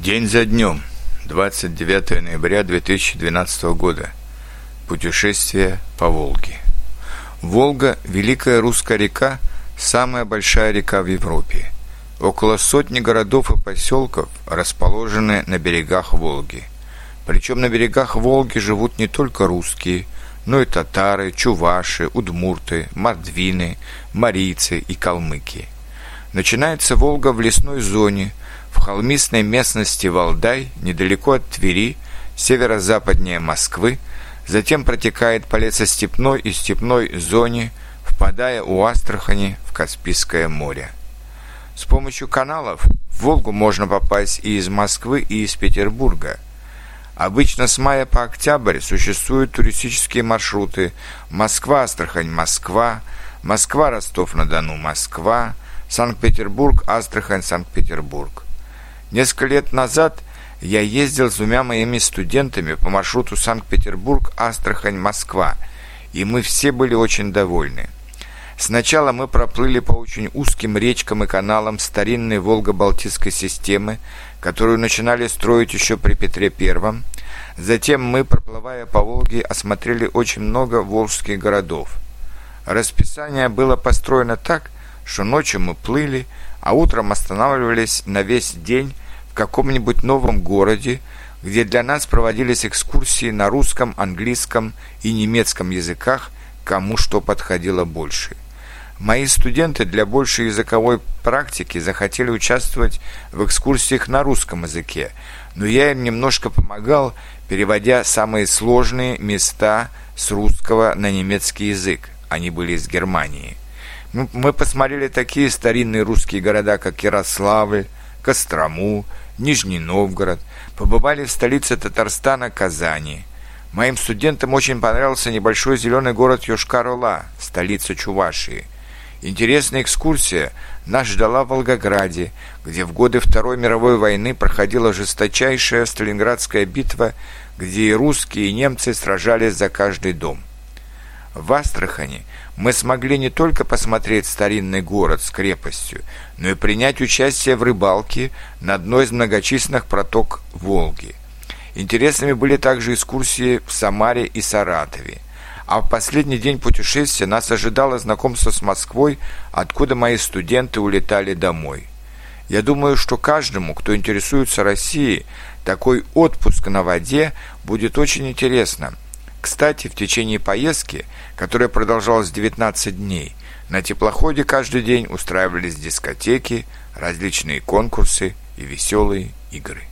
День за днем, 29 ноября 2012 года. Путешествие по Волге. Волга – великая русская река, самая большая река в Европе. Около сотни городов и поселков расположены на берегах Волги. Причем на берегах Волги живут не только русские, но и татары, чуваши, удмурты, мордвины, марийцы и калмыки. Начинается Волга в лесной зоне – в холмистной местности Валдай, недалеко от Твери, северо-западнее Москвы, затем протекает по лесостепной и степной зоне, впадая у Астрахани в Каспийское море. С помощью каналов в Волгу можно попасть и из Москвы, и из Петербурга. Обычно с мая по октябрь существуют туристические маршруты Москва-Астрахань, Москва, Москва-Ростов-на-Дону, Москва, Санкт-Петербург, Астрахань, Санкт-Петербург. Несколько лет назад я ездил с двумя моими студентами по маршруту Санкт-Петербург, Астрахань, Москва, и мы все были очень довольны. Сначала мы проплыли по очень узким речкам и каналам старинной Волго-Балтийской системы, которую начинали строить еще при Петре Первом. Затем мы, проплывая по Волге, осмотрели очень много волжских городов. Расписание было построено так, что ночью мы плыли, а утром останавливались на весь день в каком-нибудь новом городе, где для нас проводились экскурсии на русском, английском и немецком языках, кому что подходило больше. Мои студенты для большей языковой практики захотели участвовать в экскурсиях на русском языке, но я им немножко помогал, переводя самые сложные места с русского на немецкий язык. Они были из Германии. Мы посмотрели такие старинные русские города, как Ярославль, Кострому, Нижний Новгород, побывали в столице Татарстана Казани. Моим студентам очень понравился небольшой зеленый город Йошкар-Ола, столица Чувашии. Интересная экскурсия нас ждала в Волгограде, где в годы Второй мировой войны проходила жесточайшая Сталинградская битва, где и русские, и немцы сражались за каждый дом. В Астрахани мы смогли не только посмотреть старинный город с крепостью, но и принять участие в рыбалке на одной из многочисленных проток Волги. Интересными были также экскурсии в Самаре и Саратове. А в последний день путешествия нас ожидало знакомство с Москвой, откуда мои студенты улетали домой. Я думаю, что каждому, кто интересуется Россией, такой отпуск на воде будет очень интересно – кстати, в течение поездки, которая продолжалась 19 дней, на теплоходе каждый день устраивались дискотеки, различные конкурсы и веселые игры.